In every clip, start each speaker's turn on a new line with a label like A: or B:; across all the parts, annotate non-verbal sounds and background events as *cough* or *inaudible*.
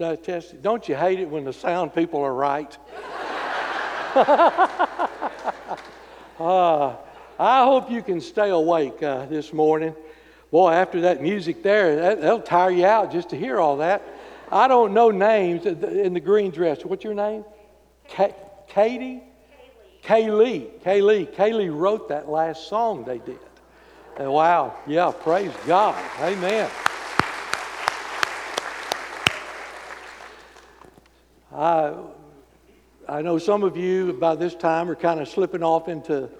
A: Don't you hate it when the sound people are right? uh, *laughs* I hope you can stay awake uh, this morning. Boy, after that music there, that, that'll tire you out just to hear all that. I don't know names in the green dress. What's your name? Ka- Katie? Kaylee. Kaylee. Kaylee wrote that last song they did. And wow. Yeah, praise God. Amen. I, I know some of you by this time are kind of slipping off into,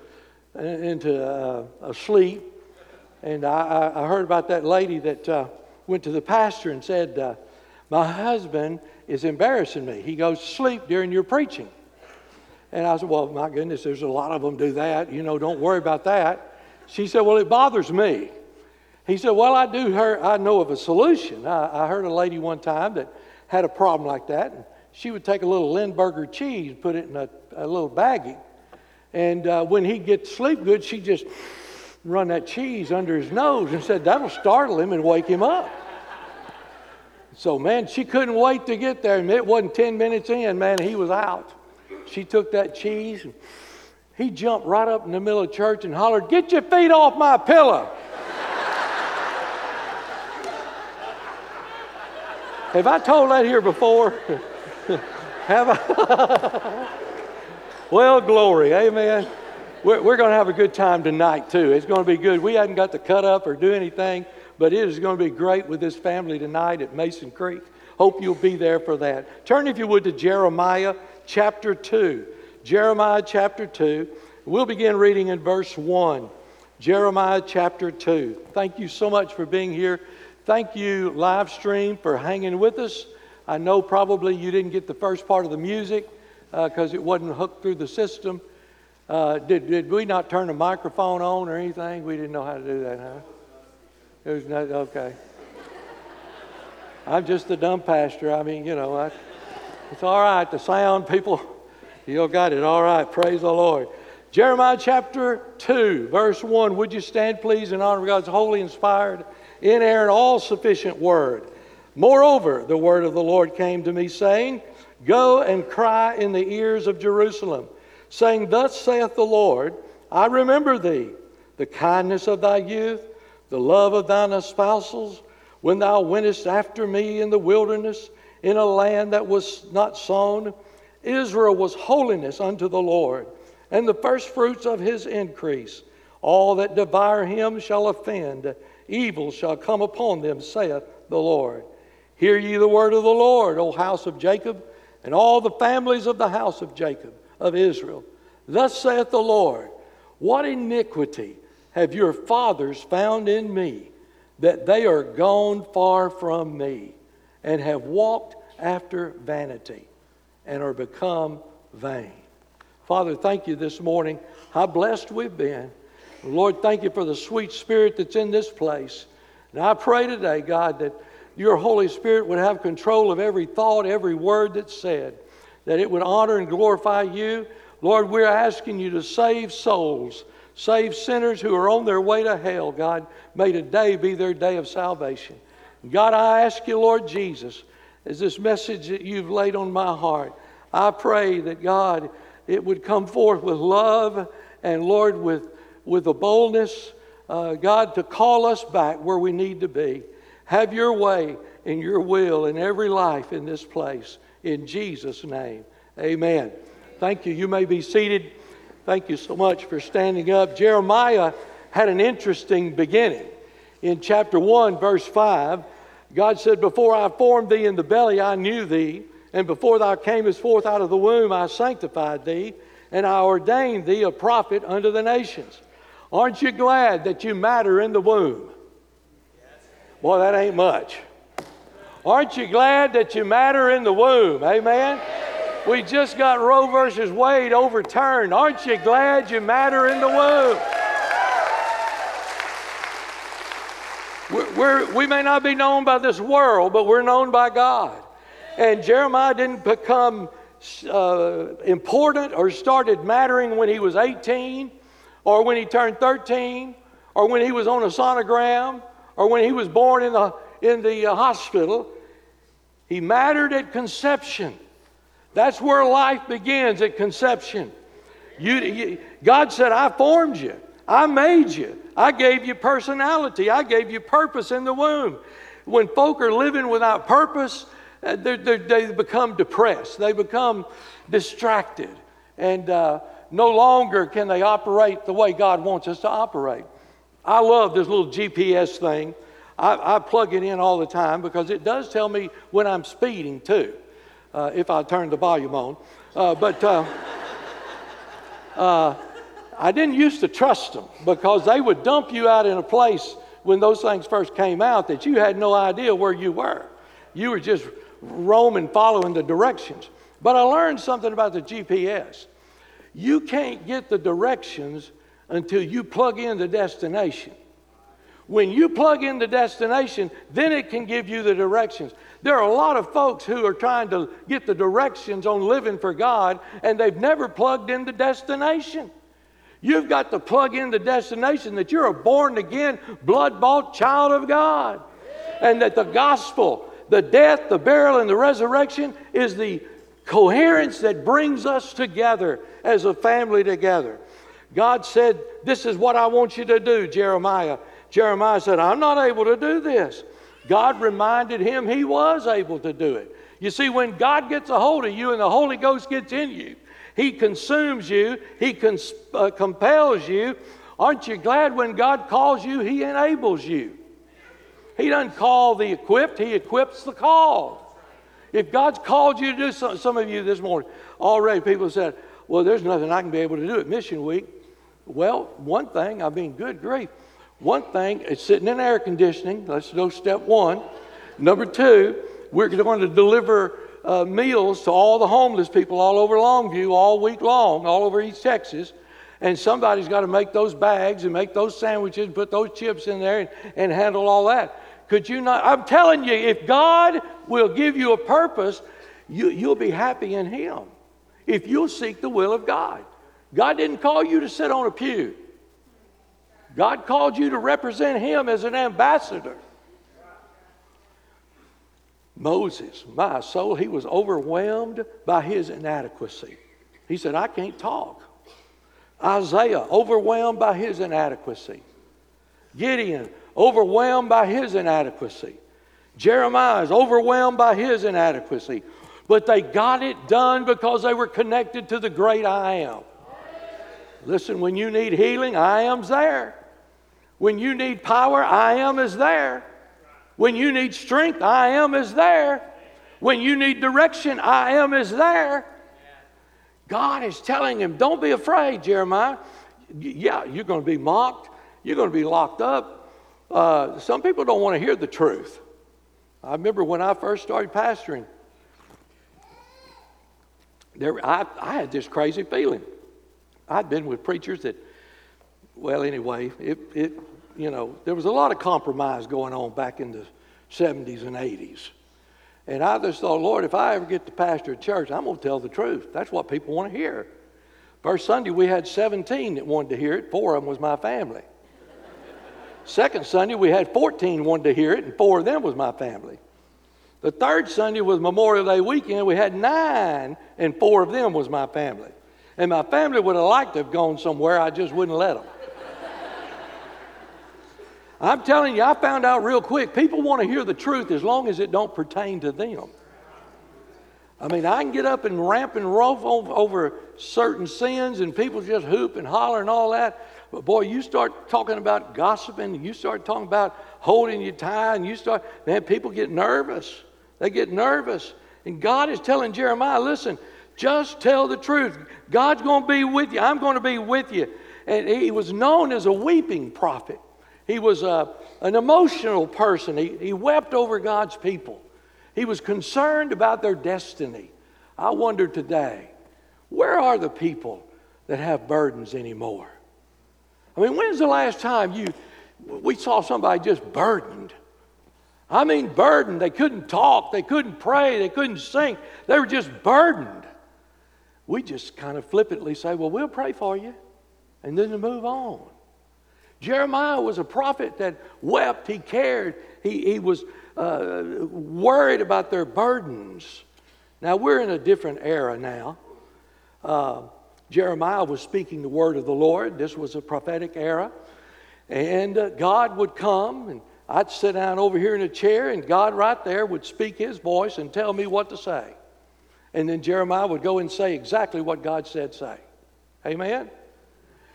A: into uh, a sleep. And I, I, heard about that lady that uh, went to the pastor and said, uh, My husband is embarrassing me. He goes to sleep during your preaching. And I said, Well, my goodness, there's a lot of them do that. You know, don't worry about that. She said, Well, it bothers me. He said, Well, I do her, I know of a solution. I, I heard a lady one time that had a problem like that. And she would take a little Limburger cheese, put it in a, a little baggie. And uh, when he'd get sleep good, she'd just run that cheese under his nose and said, That'll startle him and wake him up. So, man, she couldn't wait to get there. And it wasn't 10 minutes in, man, he was out. She took that cheese and he jumped right up in the middle of church and hollered, Get your feet off my pillow. Have I told that here before? *laughs* Have I? well, glory. Amen. We're, we're going to have a good time tonight, too. It's going to be good. We hadn't got to cut up or do anything, but it is going to be great with this family tonight at Mason Creek. Hope you'll be there for that. Turn, if you would, to Jeremiah chapter 2. Jeremiah chapter 2. We'll begin reading in verse 1. Jeremiah chapter 2. Thank you so much for being here. Thank you, live stream, for hanging with us. I know probably you didn't get the first part of the music because uh, it wasn't hooked through the system. Uh, did, did we not turn the microphone on or anything? We didn't know how to do that, huh? It was not, okay. I'm just a dumb pastor. I mean, you know, I, it's all right. The sound people, you got it. All right. Praise the Lord. Jeremiah chapter 2, verse 1. Would you stand, please, in honor of God's holy, inspired, inerrant, all sufficient word? Moreover, the word of the Lord came to me, saying, Go and cry in the ears of Jerusalem saying, Thus saith the Lord, I remember thee, the kindness of thy youth, the love of thine espousals, when thou wentest after me in the wilderness, in a land that was not sown. Israel was holiness unto the Lord, and the firstfruits of his increase. All that devour him shall offend, evil shall come upon them, saith the Lord. Hear ye the word of the Lord, O house of Jacob, and all the families of the house of Jacob of Israel. Thus saith the Lord, What iniquity have your fathers found in me, that they are gone far from me, and have walked after vanity, and are become vain? Father, thank you this morning. How blessed we've been. Lord, thank you for the sweet spirit that's in this place. And I pray today, God, that your Holy Spirit would have control of every thought, every word that's said that it would honor and glorify you. Lord, we're asking you to save souls, save sinners who are on their way to hell. God, may today be their day of salvation. God, I ask you, Lord Jesus, as this message that you've laid on my heart, I pray that God, it would come forth with love and, Lord, with, with a boldness, uh, God, to call us back where we need to be. Have your way and your will in every life in this place in Jesus' name. Amen. Thank you. You may be seated. Thank you so much for standing up. Jeremiah had an interesting beginning. In chapter 1, verse 5, God said, Before I formed thee in the belly, I knew thee, and before thou camest forth out of the womb, I sanctified thee, and I ordained thee a prophet unto the nations. Aren't you glad that you matter in the womb? Boy, that ain't much. Aren't you glad that you matter in the womb? Amen. We just got Roe versus Wade overturned. Aren't you glad you matter in the womb? We're, we may not be known by this world, but we're known by God. And Jeremiah didn't become uh, important or started mattering when he was 18 or when he turned 13 or when he was on a sonogram or when he was born in the in the uh, hospital, He mattered at conception. That's where life begins at conception. You, you, God said, I formed you, I made you, I gave you personality, I gave you purpose in the womb. When folk are living without purpose, uh, they're, they're, they become depressed, they become distracted, and uh, no longer can they operate the way God wants us to operate. I love this little GPS thing. I, I plug it in all the time because it does tell me when I'm speeding too, uh, if I turn the volume on. Uh, but uh, uh, I didn't used to trust them because they would dump you out in a place when those things first came out that you had no idea where you were. You were just roaming, following the directions. But I learned something about the GPS. You can't get the directions until you plug in the destination. When you plug in the destination, then it can give you the directions. There are a lot of folks who are trying to get the directions on living for God, and they've never plugged in the destination. You've got to plug in the destination that you're a born again, blood bought child of God. And that the gospel, the death, the burial, and the resurrection is the coherence that brings us together as a family together. God said, This is what I want you to do, Jeremiah. Jeremiah said, I'm not able to do this. God reminded him he was able to do it. You see, when God gets a hold of you and the Holy Ghost gets in you, He consumes you, He cons- uh, compels you. Aren't you glad when God calls you, He enables you? He doesn't call the equipped, He equips the called. If God's called you to do something, some of you this morning, already people said, Well, there's nothing I can be able to do at Mission Week. Well, one thing, I mean, good grief. One thing is sitting in air conditioning. Let's go step one. Number two, we're going to deliver uh, meals to all the homeless people all over Longview all week long, all over East Texas. And somebody's got to make those bags and make those sandwiches, and put those chips in there, and, and handle all that. Could you not? I'm telling you, if God will give you a purpose, you, you'll be happy in Him. If you'll seek the will of God. God didn't call you to sit on a pew. God called you to represent Him as an ambassador. Moses, my soul, he was overwhelmed by his inadequacy. He said, I can't talk. Isaiah, overwhelmed by his inadequacy. Gideon, overwhelmed by his inadequacy. Jeremiah is overwhelmed by his inadequacy. But they got it done because they were connected to the great I am. Listen, when you need healing, I am there. When you need power, I am is there. When you need strength, I am is there. When you need direction, I am is there. God is telling him, Don't be afraid, Jeremiah. Yeah, you're going to be mocked, you're going to be locked up. Uh, some people don't want to hear the truth. I remember when I first started pastoring, there, I, I had this crazy feeling. I'd been with preachers that, well, anyway, it, it, you know, there was a lot of compromise going on back in the 70s and 80s. And I just thought, Lord, if I ever get to pastor a church, I'm going to tell the truth. That's what people want to hear. First Sunday, we had 17 that wanted to hear it. Four of them was my family. Second Sunday, we had 14 wanted to hear it, and four of them was my family. The third Sunday was Memorial Day weekend. We had nine, and four of them was my family. And my family would have liked to have gone somewhere, I just wouldn't let them. I'm telling you, I found out real quick, people want to hear the truth as long as it don't pertain to them. I mean, I can get up and ramp and rope over certain sins and people just hoop and holler and all that. But boy, you start talking about gossiping, you start talking about holding your tie, and you start, man, people get nervous. They get nervous. And God is telling Jeremiah, listen, just tell the truth. God's going to be with you. I'm going to be with you. And he was known as a weeping prophet. He was a, an emotional person. He, he wept over God's people. He was concerned about their destiny. I wonder today, where are the people that have burdens anymore? I mean, when's the last time you we saw somebody just burdened? I mean, burdened. They couldn't talk, they couldn't pray, they couldn't sing. They were just burdened. We just kind of flippantly say, Well, we'll pray for you, and then move on. Jeremiah was a prophet that wept, he cared, he, he was uh, worried about their burdens. Now, we're in a different era now. Uh, Jeremiah was speaking the word of the Lord. This was a prophetic era. And uh, God would come, and I'd sit down over here in a chair, and God right there would speak his voice and tell me what to say. And then Jeremiah would go and say exactly what God said say. Amen?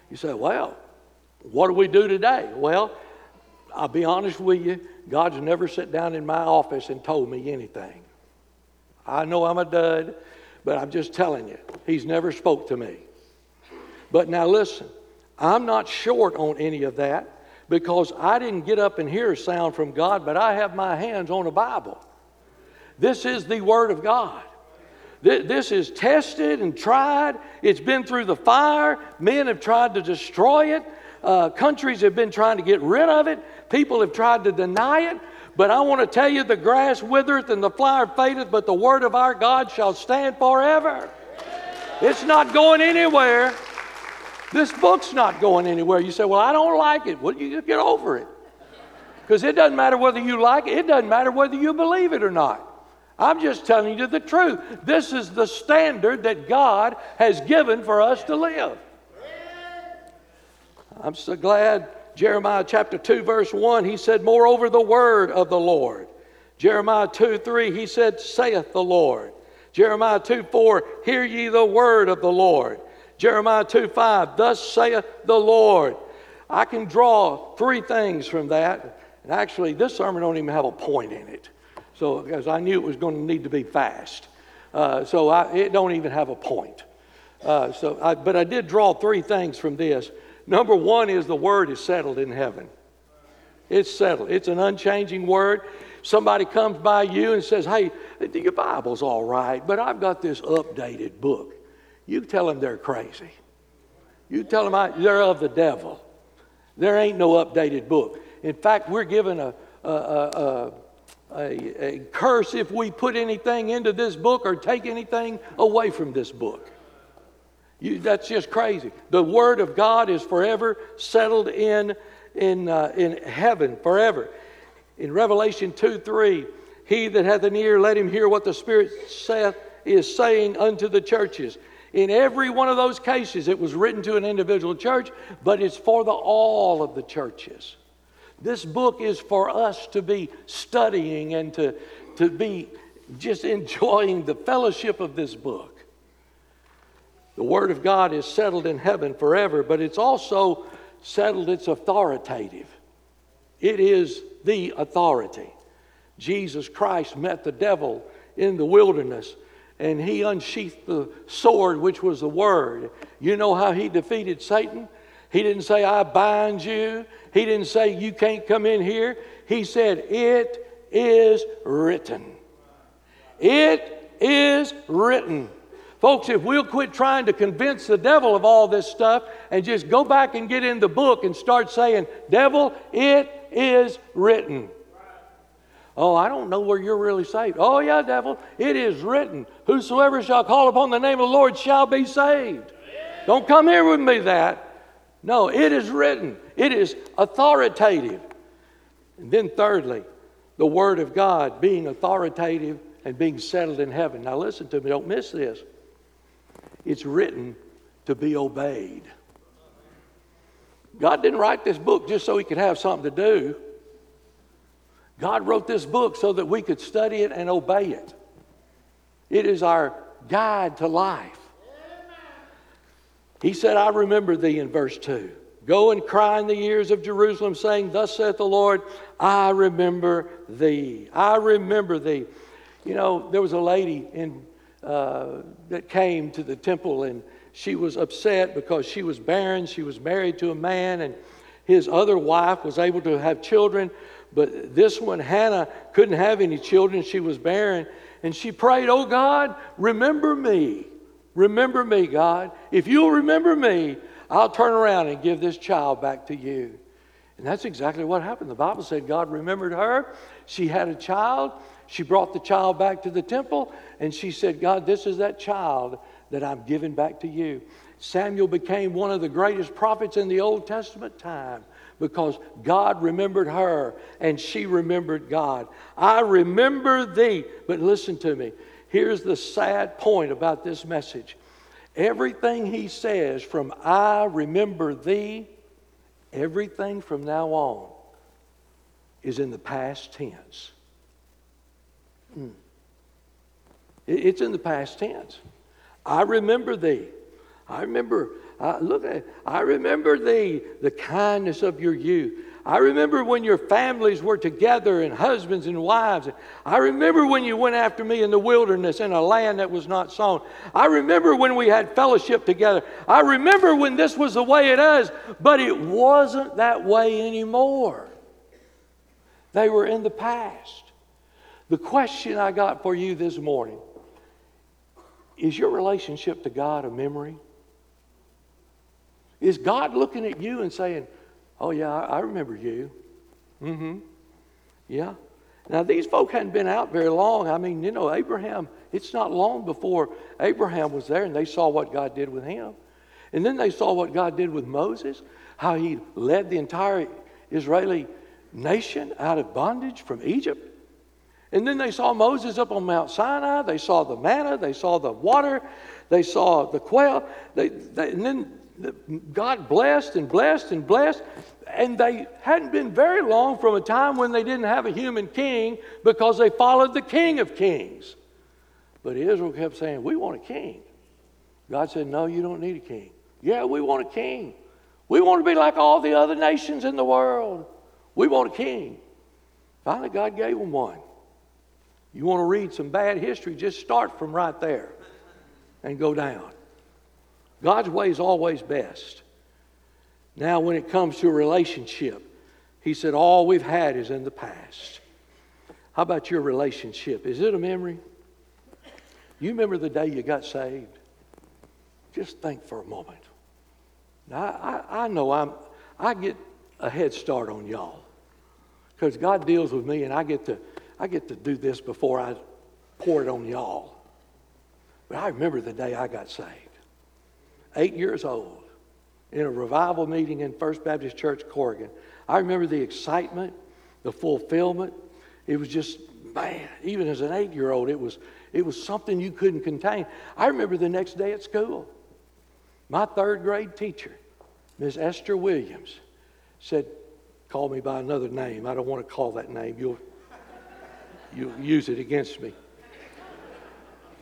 A: You say, well, what do we do today? Well, I'll be honest with you, God's never sat down in my office and told me anything. I know I'm a dud, but I'm just telling you, He's never spoke to me. But now listen, I'm not short on any of that because I didn't get up and hear a sound from God, but I have my hands on a Bible. This is the Word of God. This is tested and tried. It's been through the fire. Men have tried to destroy it. Uh, countries have been trying to get rid of it. People have tried to deny it. But I want to tell you the grass withereth and the flower fadeth, but the word of our God shall stand forever. It's not going anywhere. This book's not going anywhere. You say, Well, I don't like it. Well, you get over it. Because it doesn't matter whether you like it, it doesn't matter whether you believe it or not. I'm just telling you the truth. This is the standard that God has given for us to live. I'm so glad Jeremiah chapter 2, verse 1, he said, Moreover, the word of the Lord. Jeremiah 2, 3, he said, Saith the Lord. Jeremiah 2, 4, Hear ye the word of the Lord. Jeremiah 2, 5, Thus saith the Lord. I can draw three things from that. And actually, this sermon don't even have a point in it. So, because I knew it was going to need to be fast. Uh, so I, it don't even have a point. Uh, so, I, but I did draw three things from this. Number one is the word is settled in heaven. It's settled. It's an unchanging word. Somebody comes by you and says, Hey, your Bible's all right, but I've got this updated book. You tell them they're crazy. You tell them I, they're of the devil. There ain't no updated book. In fact, we're given a, a, a, a, a curse if we put anything into this book or take anything away from this book. You, that's just crazy. The Word of God is forever settled in, in, uh, in heaven, forever. In Revelation 2 3, he that hath an ear, let him hear what the Spirit saith, is saying unto the churches. In every one of those cases, it was written to an individual church, but it's for the all of the churches. This book is for us to be studying and to, to be just enjoying the fellowship of this book. The Word of God is settled in heaven forever, but it's also settled, it's authoritative. It is the authority. Jesus Christ met the devil in the wilderness and he unsheathed the sword, which was the Word. You know how he defeated Satan? He didn't say, I bind you. He didn't say, You can't come in here. He said, It is written. It is written. Folks, if we'll quit trying to convince the devil of all this stuff and just go back and get in the book and start saying, Devil, it is written. Oh, I don't know where you're really saved. Oh, yeah, devil, it is written. Whosoever shall call upon the name of the Lord shall be saved. Don't come here with me that. No, it is written. It is authoritative. And then, thirdly, the Word of God being authoritative and being settled in heaven. Now, listen to me, don't miss this. It's written to be obeyed. God didn't write this book just so he could have something to do. God wrote this book so that we could study it and obey it. It is our guide to life. He said, I remember thee in verse 2. Go and cry in the ears of Jerusalem, saying, Thus saith the Lord, I remember thee. I remember thee. You know, there was a lady in uh, that came to the temple, and she was upset because she was barren. She was married to a man, and his other wife was able to have children, but this one, Hannah, couldn't have any children. She was barren. And she prayed, Oh God, remember me. Remember me, God. If you'll remember me, I'll turn around and give this child back to you. And that's exactly what happened. The Bible said God remembered her. She had a child. She brought the child back to the temple and she said, God, this is that child that I'm giving back to you. Samuel became one of the greatest prophets in the Old Testament time because God remembered her and she remembered God. I remember thee. But listen to me. Here's the sad point about this message everything he says from I remember thee, everything from now on is in the past tense. Hmm. It's in the past tense. I remember thee. I remember, uh, look at, I remember thee, the kindness of your youth. I remember when your families were together and husbands and wives. I remember when you went after me in the wilderness in a land that was not sown. I remember when we had fellowship together. I remember when this was the way it is, but it wasn't that way anymore. They were in the past. The question I got for you this morning is your relationship to God a memory? Is God looking at you and saying, Oh, yeah, I remember you? Mm hmm. Yeah. Now, these folk hadn't been out very long. I mean, you know, Abraham, it's not long before Abraham was there and they saw what God did with him. And then they saw what God did with Moses, how he led the entire Israeli nation out of bondage from Egypt. And then they saw Moses up on Mount Sinai. They saw the manna. They saw the water. They saw the quail. They, they, and then God blessed and blessed and blessed. And they hadn't been very long from a time when they didn't have a human king because they followed the King of Kings. But Israel kept saying, We want a king. God said, No, you don't need a king. Yeah, we want a king. We want to be like all the other nations in the world. We want a king. Finally, God gave them one. You want to read some bad history, just start from right there and go down. God's way is always best. Now, when it comes to a relationship, He said, All we've had is in the past. How about your relationship? Is it a memory? You remember the day you got saved? Just think for a moment. Now, I, I know I'm, I get a head start on y'all because God deals with me and I get to I get to do this before I pour it on y'all. But I remember the day I got saved. Eight years old, in a revival meeting in First Baptist Church, Corrigan. I remember the excitement, the fulfillment. It was just, man, even as an eight year old, it was, it was something you couldn't contain. I remember the next day at school, my third grade teacher, Miss Esther Williams, said, Call me by another name. I don't want to call that name. You'll you'll use it against me.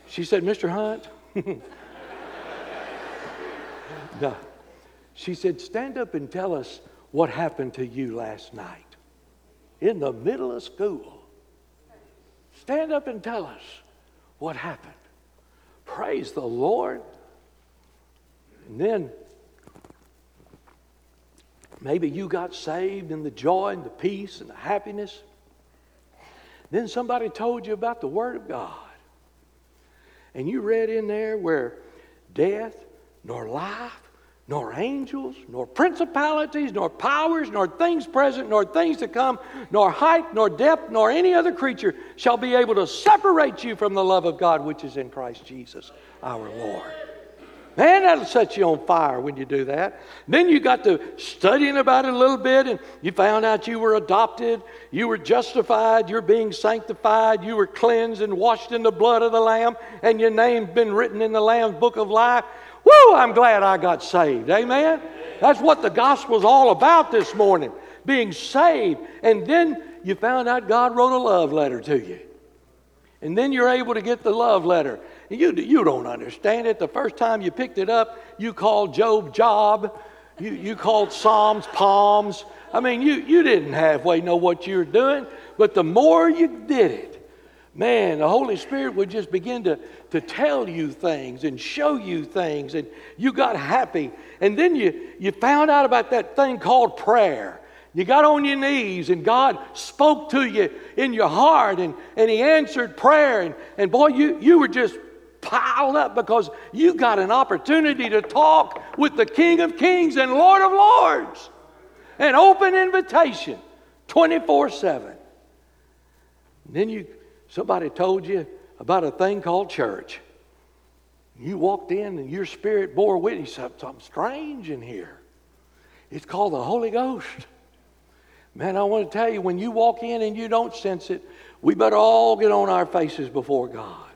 A: She said, Mr. Hunt. *laughs* She said, Stand up and tell us what happened to you last night in the middle of school. Stand up and tell us what happened. Praise the Lord. And then maybe you got saved in the joy and the peace and the happiness then somebody told you about the Word of God. And you read in there where death, nor life, nor angels, nor principalities, nor powers, nor things present, nor things to come, nor height, nor depth, nor any other creature shall be able to separate you from the love of God which is in Christ Jesus our Lord. Man, that'll set you on fire when you do that. Then you got to studying about it a little bit and you found out you were adopted, you were justified, you're being sanctified, you were cleansed and washed in the blood of the Lamb, and your name's been written in the Lamb's book of life. Woo, I'm glad I got saved. Amen? That's what the gospel's all about this morning being saved. And then you found out God wrote a love letter to you. And then you're able to get the love letter. You, you don't understand it. The first time you picked it up, you called Job Job. You, you called Psalms Palms. I mean, you, you didn't halfway know what you were doing, but the more you did it, man, the Holy Spirit would just begin to, to tell you things and show you things, and you got happy. And then you, you found out about that thing called prayer. You got on your knees and God spoke to you in your heart and, and He answered prayer. And, and boy, you, you were just piled up because you got an opportunity to talk with the King of Kings and Lord of Lords. An open invitation 24 7. Then you somebody told you about a thing called church. You walked in and your spirit bore witness something strange in here. It's called the Holy Ghost. Man, I want to tell you, when you walk in and you don't sense it, we better all get on our faces before God.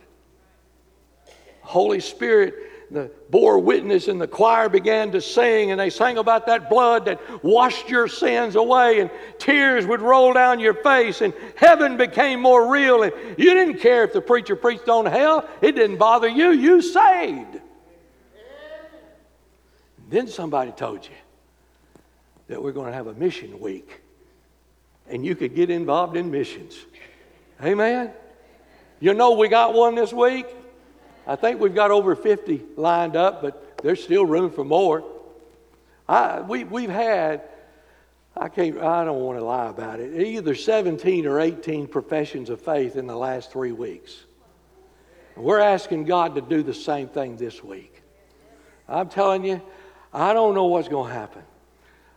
A: Holy Spirit the bore witness and the choir began to sing and they sang about that blood that washed your sins away and tears would roll down your face and heaven became more real and you didn't care if the preacher preached on hell. It didn't bother you. You saved. Then somebody told you that we're going to have a mission week and you could get involved in missions. Amen? You know we got one this week I think we've got over 50 lined up, but there's still room for more. I, we, we've had, I, can't, I don't want to lie about it, either 17 or 18 professions of faith in the last three weeks. We're asking God to do the same thing this week. I'm telling you, I don't know what's going to happen.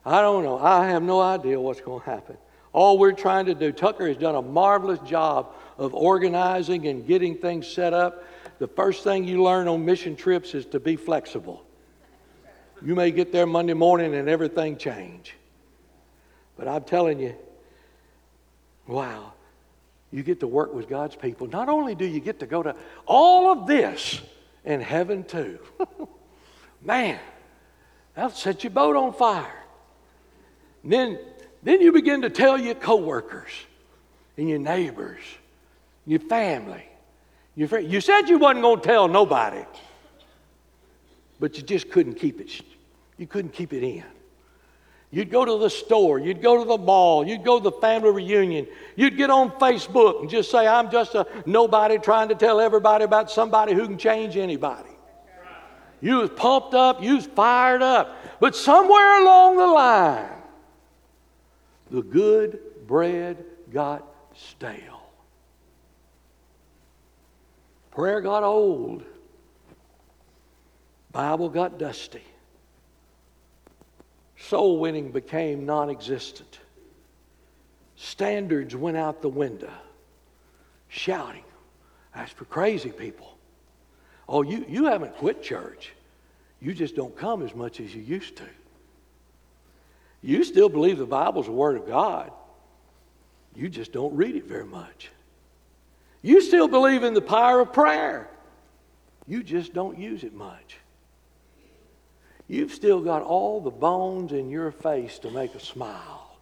A: I don't know. I have no idea what's going to happen. All we're trying to do, Tucker has done a marvelous job of organizing and getting things set up the first thing you learn on mission trips is to be flexible. You may get there Monday morning and everything change. But I'm telling you, wow, you get to work with God's people. Not only do you get to go to all of this in heaven too. *laughs* Man, that'll set your boat on fire. And then, then you begin to tell your coworkers and your neighbors, your family, you said you wasn't going to tell nobody, but you just couldn't keep it. You couldn't keep it in. You'd go to the store, you'd go to the mall, you'd go to the family reunion, you'd get on Facebook and just say, I'm just a nobody trying to tell everybody about somebody who can change anybody. You was pumped up, you was fired up. But somewhere along the line, the good bread got stale. Prayer got old. Bible got dusty. Soul winning became non existent. Standards went out the window. Shouting. That's for crazy people. Oh, you, you haven't quit church. You just don't come as much as you used to. You still believe the Bible's the Word of God. You just don't read it very much. You still believe in the power of prayer. You just don't use it much. You've still got all the bones in your face to make a smile.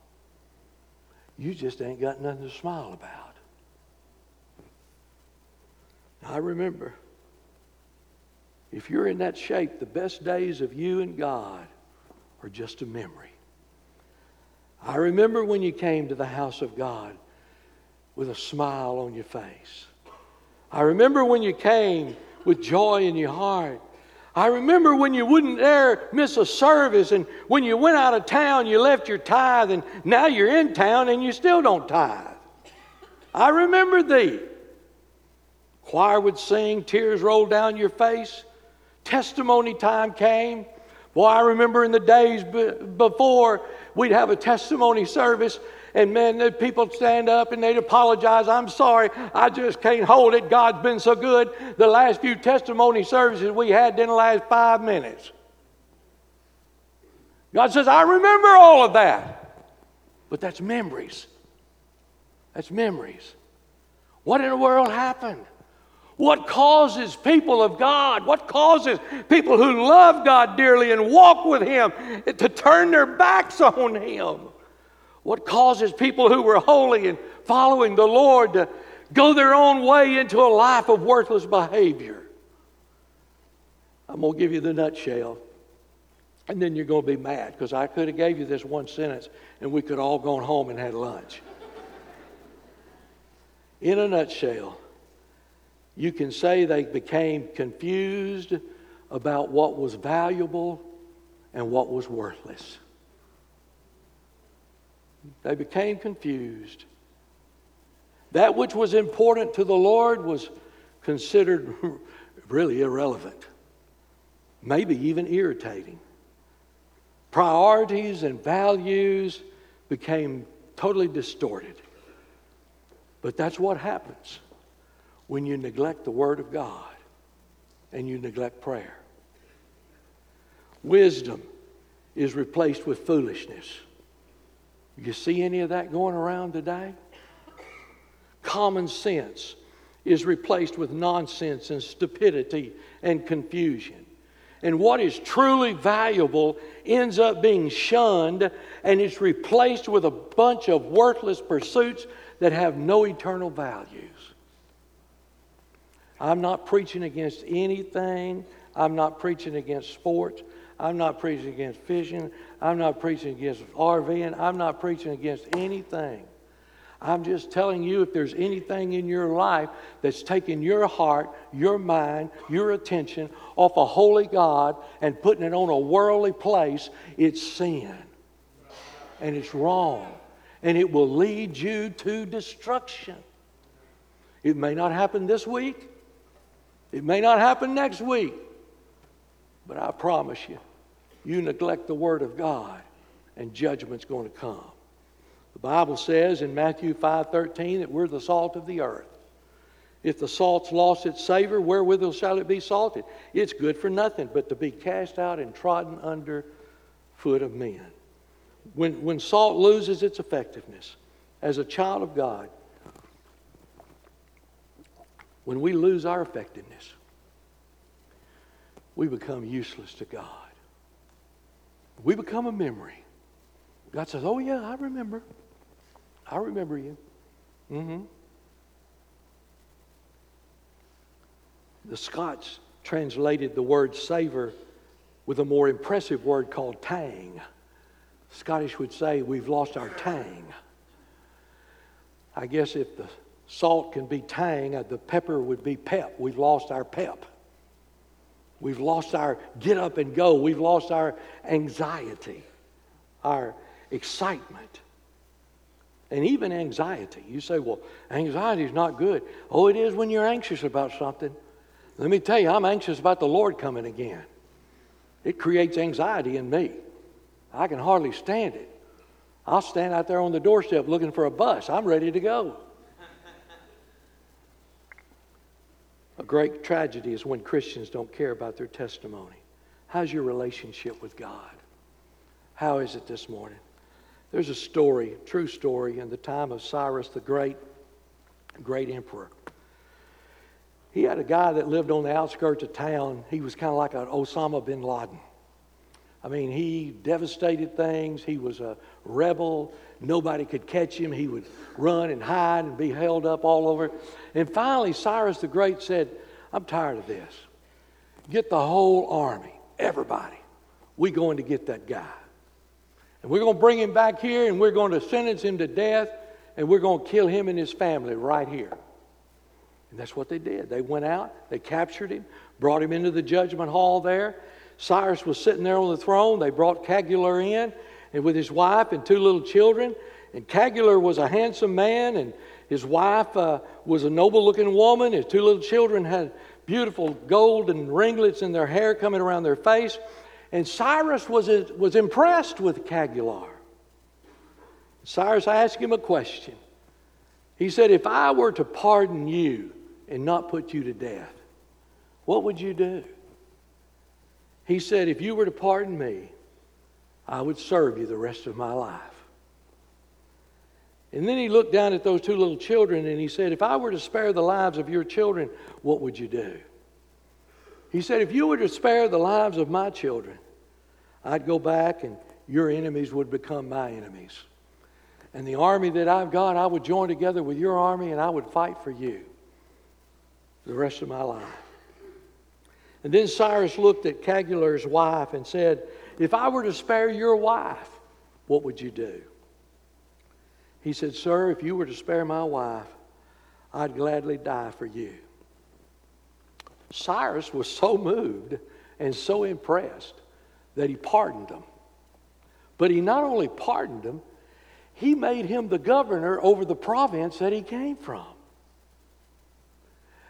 A: You just ain't got nothing to smile about. I remember, if you're in that shape, the best days of you and God are just a memory. I remember when you came to the house of God with a smile on your face. I remember when you came with joy in your heart. I remember when you wouldn't dare miss a service, and when you went out of town, you left your tithe, and now you're in town and you still don't tithe. I remember thee. Choir would sing, tears rolled down your face. Testimony time came. Boy, I remember in the days before we'd have a testimony service, and man, the people stand up and they'd apologize. I'm sorry, I just can't hold it. God's been so good. The last few testimony services we had didn't last five minutes. God says, I remember all of that. But that's memories. That's memories. What in the world happened? What causes people of God, what causes people who love God dearly and walk with Him to turn their backs on Him? What causes people who were holy and following the Lord to go their own way into a life of worthless behavior? I'm going to give you the nutshell. And then you're going to be mad because I could have gave you this one sentence and we could all gone home and had lunch. In a nutshell, you can say they became confused about what was valuable and what was worthless. They became confused. That which was important to the Lord was considered *laughs* really irrelevant, maybe even irritating. Priorities and values became totally distorted. But that's what happens when you neglect the Word of God and you neglect prayer. Wisdom is replaced with foolishness. You see any of that going around today? Common sense is replaced with nonsense and stupidity and confusion. And what is truly valuable ends up being shunned and it's replaced with a bunch of worthless pursuits that have no eternal values. I'm not preaching against anything. I'm not preaching against sports. I'm not preaching against fishing. I'm not preaching against RVing. I'm not preaching against anything. I'm just telling you if there's anything in your life that's taking your heart, your mind, your attention off a holy God and putting it on a worldly place, it's sin. And it's wrong. And it will lead you to destruction. It may not happen this week, it may not happen next week, but I promise you, you neglect the Word of God, and judgment's going to come. The Bible says in Matthew 5:13 that we're the salt of the earth. If the salt's lost its savor, wherewithal shall it be salted? It's good for nothing but to be cast out and trodden under foot of men. When, when salt loses its effectiveness as a child of God, when we lose our effectiveness, we become useless to God. We become a memory. God says, Oh, yeah, I remember. I remember you. Mm-hmm. The Scots translated the word savor with a more impressive word called tang. Scottish would say, We've lost our tang. I guess if the salt can be tang, uh, the pepper would be pep. We've lost our pep. We've lost our get up and go. We've lost our anxiety, our excitement, and even anxiety. You say, well, anxiety is not good. Oh, it is when you're anxious about something. Let me tell you, I'm anxious about the Lord coming again. It creates anxiety in me. I can hardly stand it. I'll stand out there on the doorstep looking for a bus. I'm ready to go. Great tragedy is when Christians don't care about their testimony. How's your relationship with God? How is it this morning? There's a story, true story, in the time of Cyrus the Great, great emperor. He had a guy that lived on the outskirts of town. He was kind of like an Osama bin Laden. I mean, he devastated things. He was a rebel. Nobody could catch him. He would run and hide and be held up all over. And finally, Cyrus the Great said, I'm tired of this. Get the whole army, everybody. We're going to get that guy. And we're going to bring him back here and we're going to sentence him to death and we're going to kill him and his family right here. And that's what they did. They went out, they captured him, brought him into the judgment hall there. Cyrus was sitting there on the throne. They brought Cagular in and with his wife and two little children. And Cagular was a handsome man, and his wife uh, was a noble looking woman. His two little children had beautiful golden ringlets in their hair coming around their face. And Cyrus was, was impressed with Cagular. Cyrus asked him a question. He said, If I were to pardon you and not put you to death, what would you do? He said, If you were to pardon me, I would serve you the rest of my life. And then he looked down at those two little children and he said, If I were to spare the lives of your children, what would you do? He said, If you were to spare the lives of my children, I'd go back and your enemies would become my enemies. And the army that I've got, I would join together with your army and I would fight for you the rest of my life. And then Cyrus looked at Cagular's wife and said, If I were to spare your wife, what would you do? He said, Sir, if you were to spare my wife, I'd gladly die for you. Cyrus was so moved and so impressed that he pardoned him. But he not only pardoned him, he made him the governor over the province that he came from.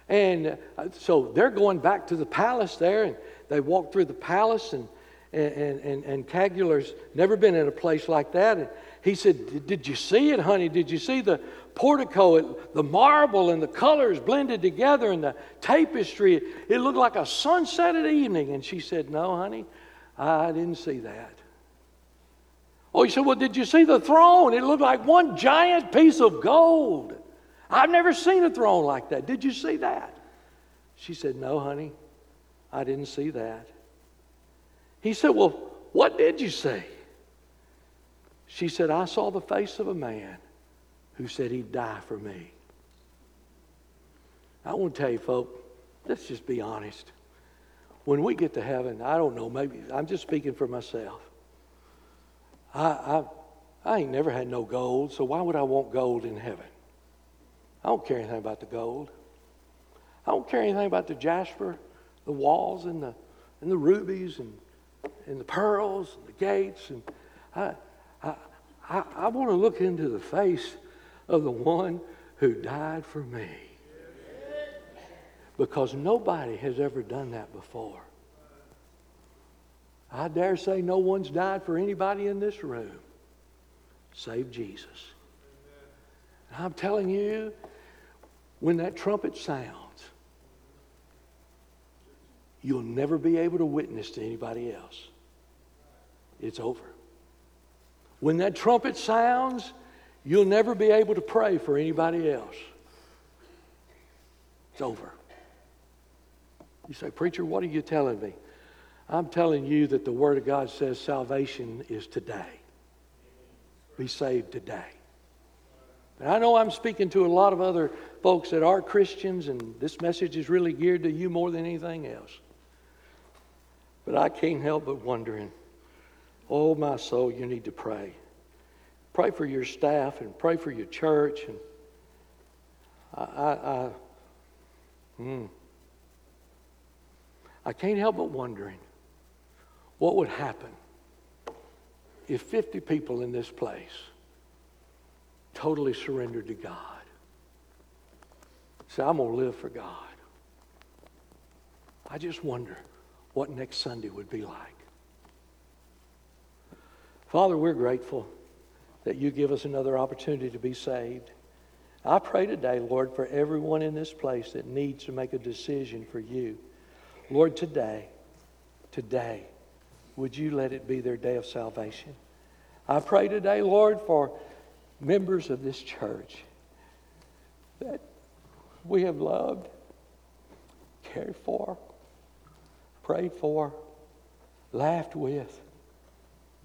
A: And uh, so they're going back to the palace there, and they walk through the palace, and, and, and, and Cagular's never been in a place like that. And he said, Did you see it, honey? Did you see the portico? The marble and the colors blended together, and the tapestry. It looked like a sunset at evening. And she said, No, honey, I didn't see that. Oh, you said, well, did you see the throne? It looked like one giant piece of gold. I've never seen a throne like that. Did you see that? She said, No, honey, I didn't see that. He said, Well, what did you see? She said, I saw the face of a man who said he'd die for me. I want to tell you, folks, let's just be honest. When we get to heaven, I don't know, maybe, I'm just speaking for myself. I, I, I ain't never had no gold, so why would I want gold in heaven? I don't care anything about the gold. I don't care anything about the jasper, the walls, and the, and the rubies, and, and the pearls, and the gates. And I, I, I, I want to look into the face of the one who died for me. Because nobody has ever done that before. I dare say no one's died for anybody in this room save Jesus. And I'm telling you, when that trumpet sounds, you'll never be able to witness to anybody else. It's over. When that trumpet sounds, you'll never be able to pray for anybody else. It's over. You say, Preacher, what are you telling me? I'm telling you that the Word of God says salvation is today. Be saved today. And I know I'm speaking to a lot of other folks that are Christians, and this message is really geared to you more than anything else. But I can't help but wondering oh, my soul, you need to pray. Pray for your staff and pray for your church. And I, I, I, hmm. I can't help but wondering what would happen if 50 people in this place totally surrendered to God. Say, I'm going to live for God. I just wonder what next Sunday would be like. Father, we're grateful that you give us another opportunity to be saved. I pray today, Lord, for everyone in this place that needs to make a decision for you. Lord, today, today, would you let it be their day of salvation? I pray today, Lord, for members of this church that we have loved, cared for, prayed for, laughed with,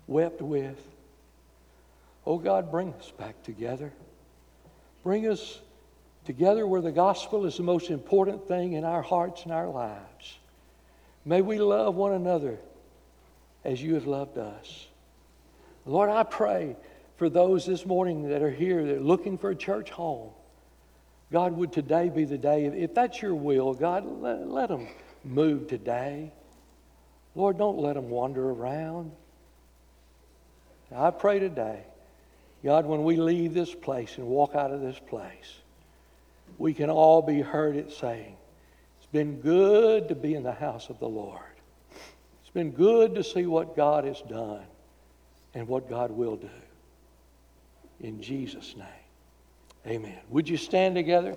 A: wept with. Oh God, bring us back together. Bring us together where the gospel is the most important thing in our hearts and our lives. May we love one another as you have loved us. Lord, I pray for those this morning that are here that are looking for a church home. God, would today be the day? If that's your will, God, let, let them move today. Lord, don't let them wander around. I pray today, God, when we leave this place and walk out of this place, we can all be heard it saying, It's been good to be in the house of the Lord. It's been good to see what God has done and what God will do. In Jesus' name, amen. Would you stand together?